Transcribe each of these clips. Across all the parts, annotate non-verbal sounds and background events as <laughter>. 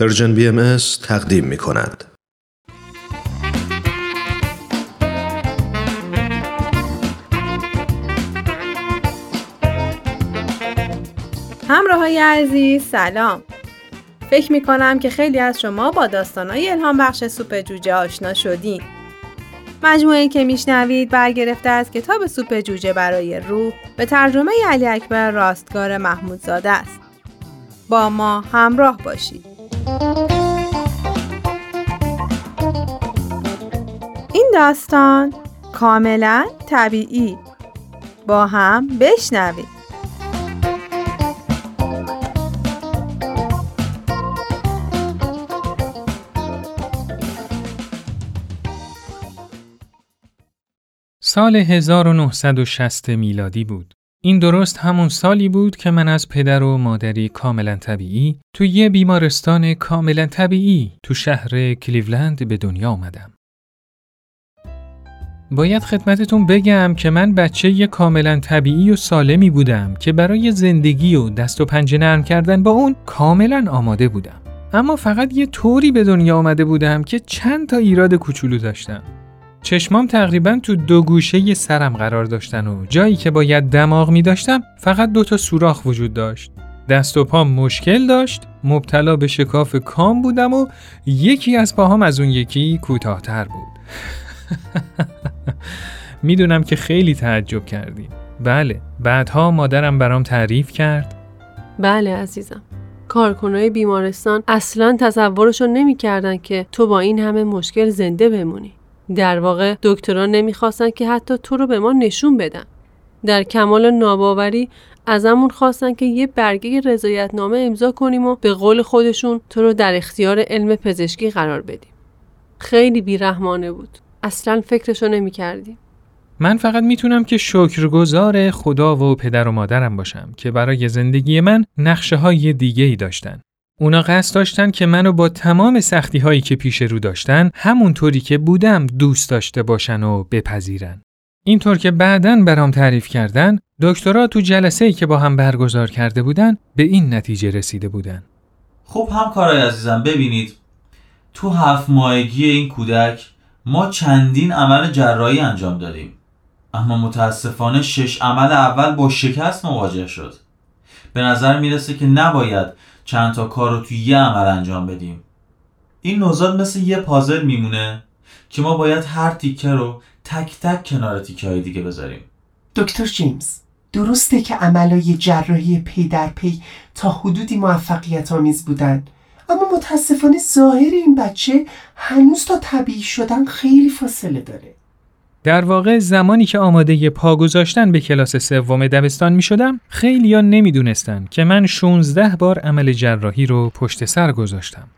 Persian BM تقدیم می کند. همراه های عزیز سلام. فکر می کنم که خیلی از شما با داستانهای الهام بخش سوپ جوجه آشنا شدین. مجموعه که میشنوید برگرفته از کتاب سوپ جوجه برای روح به ترجمه علی اکبر راستگار محمودزاده است. با ما همراه باشید. این داستان کاملا طبیعی با هم بشنوید سال 1960 میلادی بود. این درست همون سالی بود که من از پدر و مادری کاملا طبیعی تو یه بیمارستان کاملا طبیعی تو شهر کلیولند به دنیا آمدم. باید خدمتتون بگم که من بچه یه کاملا طبیعی و سالمی بودم که برای زندگی و دست و پنجه نرم کردن با اون کاملا آماده بودم. اما فقط یه طوری به دنیا آمده بودم که چند تا ایراد کوچولو داشتم. چشمام تقریبا تو دو گوشه سرم قرار داشتن و جایی که باید دماغ می داشتم فقط دو تا سوراخ وجود داشت. دست و پام مشکل داشت، مبتلا به شکاف کام بودم و یکی از پاهام از اون یکی کوتاهتر بود. <laughs> می‌دونم که خیلی تعجب کردیم. بله، بعدها مادرم برام تعریف کرد. بله عزیزم. کارکنای بیمارستان اصلا تصورشو نمی‌کردن که تو با این همه مشکل زنده بمونی. در واقع دکترها نمی‌خواستن که حتی تو رو به ما نشون بدن. در کمال ناباوری ازمون خواستن که یه برگه رضایتنامه امضا کنیم و به قول خودشون تو رو در اختیار علم پزشکی قرار بدیم. خیلی بیرحمانه بود. اصلا فکرشو نمی کردیم. من فقط می‌تونم که شکرگزار خدا و پدر و مادرم باشم که برای زندگی من نقشه های دیگه ای داشتن. اونا قصد داشتن که منو با تمام سختی هایی که پیش رو داشتن همونطوری که بودم دوست داشته باشن و بپذیرن. اینطور که بعدا برام تعریف کردن دکترها تو جلسه ای که با هم برگزار کرده بودن به این نتیجه رسیده بودن. خب همکارای عزیزم ببینید تو هفت ماهگی این کودک ما چندین عمل جراحی انجام دادیم اما متاسفانه شش عمل اول با شکست مواجه شد به نظر می‌رسه که نباید چند تا کار رو توی یه عمل انجام بدیم. این نوزاد مثل یه پازل میمونه که ما باید هر تیکه رو تک تک کنار تیکه های دیگه بذاریم. دکتر جیمز درسته که عملای جراحی پی در پی تا حدودی موفقیت آمیز بودن اما متاسفانه ظاهر این بچه هنوز تا طبیعی شدن خیلی فاصله داره. در واقع زمانی که آماده پا گذاشتن به کلاس سوم دبستان می شدم خیلی ها نمی دونستن که من 16 بار عمل جراحی رو پشت سر گذاشتم.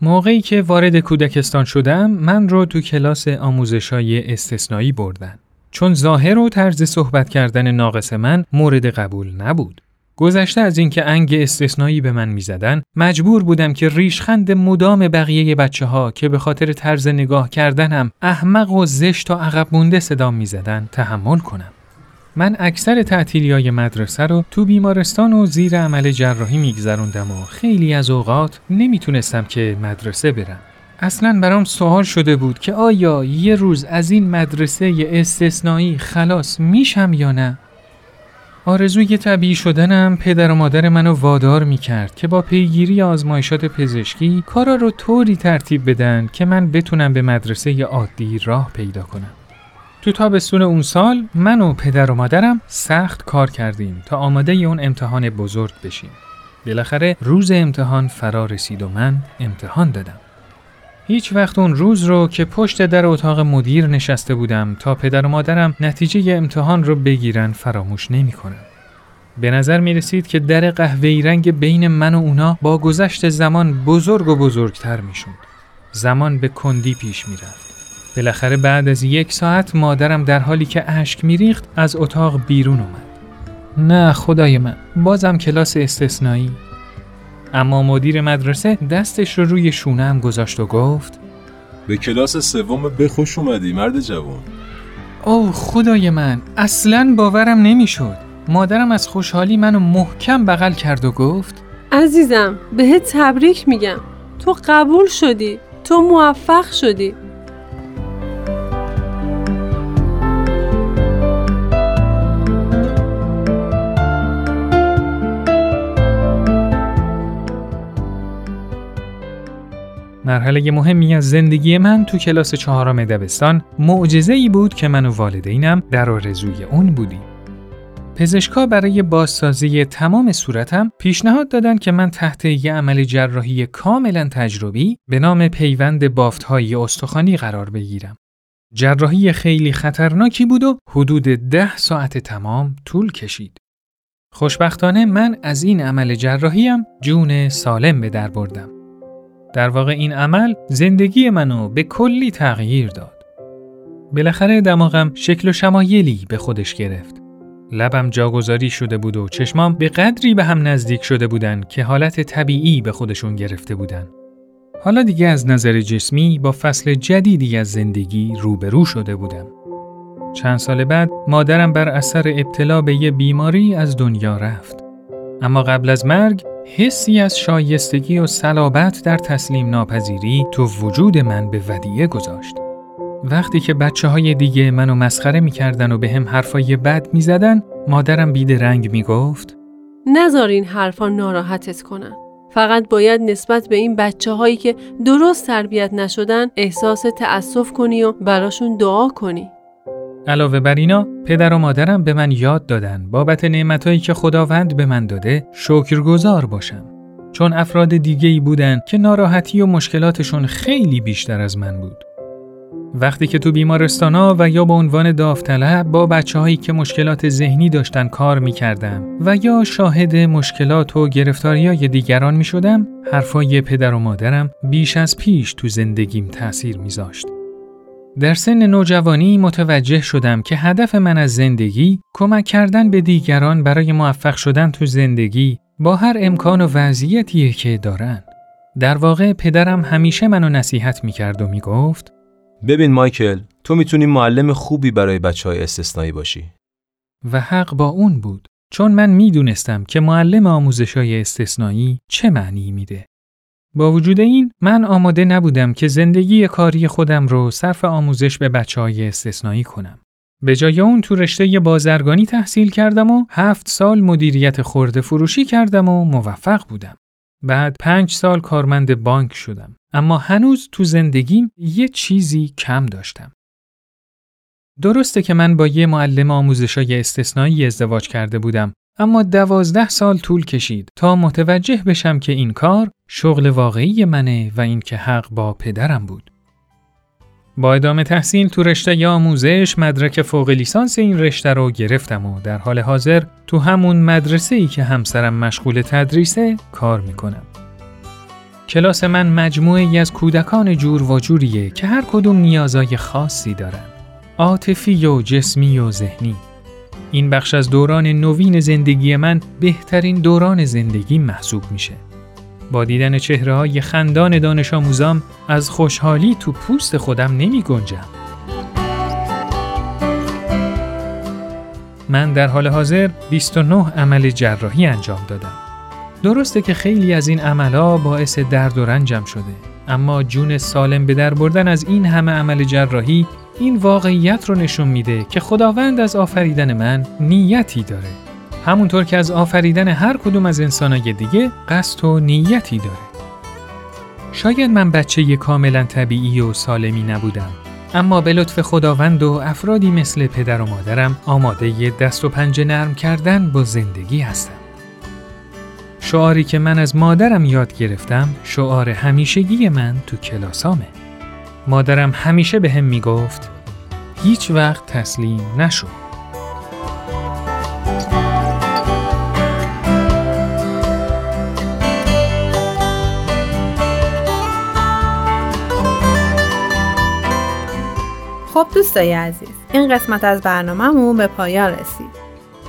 موقعی که وارد کودکستان شدم من رو تو کلاس آموزشای استثنایی بردن. چون ظاهر و طرز صحبت کردن ناقص من مورد قبول نبود. گذشته از اینکه انگ استثنایی به من می‌زدن مجبور بودم که ریشخند مدام بقیه بچه ها که به خاطر طرز نگاه کردنم احمق و زشت و عقب مونده صدا می‌زدن تحمل کنم من اکثر تعطیلی های مدرسه رو تو بیمارستان و زیر عمل جراحی میگذروندم و خیلی از اوقات نمی‌تونستم که مدرسه برم اصلا برام سوال شده بود که آیا یه روز از این مدرسه استثنایی خلاص میشم یا نه؟ آرزوی طبیعی شدنم پدر و مادر منو وادار می کرد که با پیگیری آزمایشات پزشکی کارا رو طوری ترتیب بدن که من بتونم به مدرسه عادی راه پیدا کنم. تو تابستون اون سال من و پدر و مادرم سخت کار کردیم تا آماده اون امتحان بزرگ بشیم. بالاخره روز امتحان فرا رسید و من امتحان دادم. هیچ وقت اون روز رو که پشت در اتاق مدیر نشسته بودم تا پدر و مادرم نتیجه امتحان رو بگیرن فراموش نمی کنم. به نظر می رسید که در قهوه‌ای رنگ بین من و اونا با گذشت زمان بزرگ و بزرگتر می شود. زمان به کندی پیش می رفت. بالاخره بعد از یک ساعت مادرم در حالی که اشک ریخت از اتاق بیرون اومد. نه خدای من بازم کلاس استثنایی اما مدیر مدرسه دستش رو روی شونم گذاشت و گفت به کلاس سوم بخوش اومدی مرد جوان. اوه خدای من اصلا باورم نمی‌شد. مادرم از خوشحالی منو محکم بغل کرد و گفت عزیزم بهت تبریک میگم. تو قبول شدی تو موفق شدی. مرحله مهمی از زندگی من تو کلاس چهارم دبستان معجزه ای بود که من و والدینم در آرزوی اون بودیم. پزشکا برای بازسازی تمام صورتم پیشنهاد دادن که من تحت یه عمل جراحی کاملا تجربی به نام پیوند بافتهای استخوانی قرار بگیرم. جراحی خیلی خطرناکی بود و حدود ده ساعت تمام طول کشید. خوشبختانه من از این عمل جراحیم جون سالم به در بردم. در واقع این عمل زندگی منو به کلی تغییر داد. بالاخره دماغم شکل و شمایلی به خودش گرفت. لبم جاگذاری شده بود و چشمام به قدری به هم نزدیک شده بودن که حالت طبیعی به خودشون گرفته بودن. حالا دیگه از نظر جسمی با فصل جدیدی از زندگی روبرو شده بودم. چند سال بعد مادرم بر اثر ابتلا به یه بیماری از دنیا رفت. اما قبل از مرگ حسی از شایستگی و صلابت در تسلیم ناپذیری تو وجود من به ودیعه گذاشت. وقتی که بچه های دیگه منو مسخره می‌کردن و به هم حرفای بد می‌زدن مادرم بیده رنگ می‌گفت نذار این حرفا ناراحتت کنن. فقط باید نسبت به این بچه هایی که درست تربیت نشدن احساس تأسف کنی و براشون دعا کنی. علاوه بر اینا پدر و مادرم به من یاد دادن بابت نعمتهایی که خداوند به من داده شکرگزار باشم چون افراد دیگه ای بودن که ناراحتی و مشکلاتشون خیلی بیشتر از من بود وقتی که تو بیمارستانا و یا به عنوان داوطلب با بچه هایی که مشکلات ذهنی داشتن کار می کردم و یا شاهد مشکلات و گرفتاریای دیگران می شدم حرفای پدر و مادرم بیش از پیش تو زندگیم تأثیر می زاشت. در سن نوجوانی متوجه شدم که هدف من از زندگی کمک کردن به دیگران برای موفق شدن تو زندگی با هر امکان و وضعیتیه که دارن. در واقع پدرم همیشه منو نصیحت می‌کرد و می‌گفت ببین مایکل تو می‌تونی معلم خوبی برای بچه های استثنایی باشی. و حق با اون بود چون من می‌دونستم که معلم آموزش های استثنایی چه معنی میده. با وجود این من آماده نبودم که زندگی کاری خودم رو صرف آموزش به بچه های استثنایی کنم. به جای اون تو رشته بازرگانی تحصیل کردم و هفت سال مدیریت خورده فروشی کردم و موفق بودم. بعد پنج سال کارمند بانک شدم. اما هنوز تو زندگیم یه چیزی کم داشتم. درسته که من با یه معلم آموزشای استثنایی ازدواج کرده بودم اما دوازده سال طول کشید تا متوجه بشم که این کار شغل واقعی منه و این که حق با پدرم بود. با ادامه تحصیل تو رشته آموزش مدرک فوق لیسانس این رشته رو گرفتم و در حال حاضر تو همون مدرسه ای که همسرم مشغول تدریسه کار می‌کنم. کلاس من مجموعه ای از کودکان جور و جوریه که هر کدوم نیازای خاصی دارن. عاطفی و جسمی و ذهنی. این بخش از دوران نوین زندگی من بهترین دوران زندگی محسوب میشه. با دیدن چهره های خندان دانش آموزام از خوشحالی تو پوست خودم نمی گنجم. من در حال حاضر 29 عمل جراحی انجام دادم. درسته که خیلی از این عملها باعث درد و رنجم شده. اما جون سالم به در بردن از این همه عمل جراحی این واقعیت رو نشون میده که خداوند از آفریدن من نیتی داره. همونطور که از آفریدن هر کدوم از انسانای دیگه قصد و نیتی داره. شاید من بچه کاملا طبیعی و سالمی نبودم. اما به لطف خداوند و افرادی مثل پدر و مادرم آماده دست و پنجه نرم کردن با زندگی هستم. شعاری که من از مادرم یاد گرفتم شعار همیشگی من تو کلاسامه. مادرم همیشه به هم می‌گفت هیچ وقت تسلیم نشو. خب دوستای عزیز این قسمت از برنامهمون به پایان رسید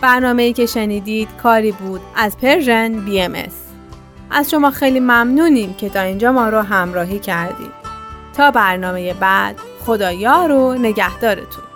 برنامه ای که شنیدید کاری بود از پرژن بی ام. از شما خیلی ممنونیم که تا اینجا ما رو همراهی کردید تا برنامه بعد خدایا رو نگهدارتون.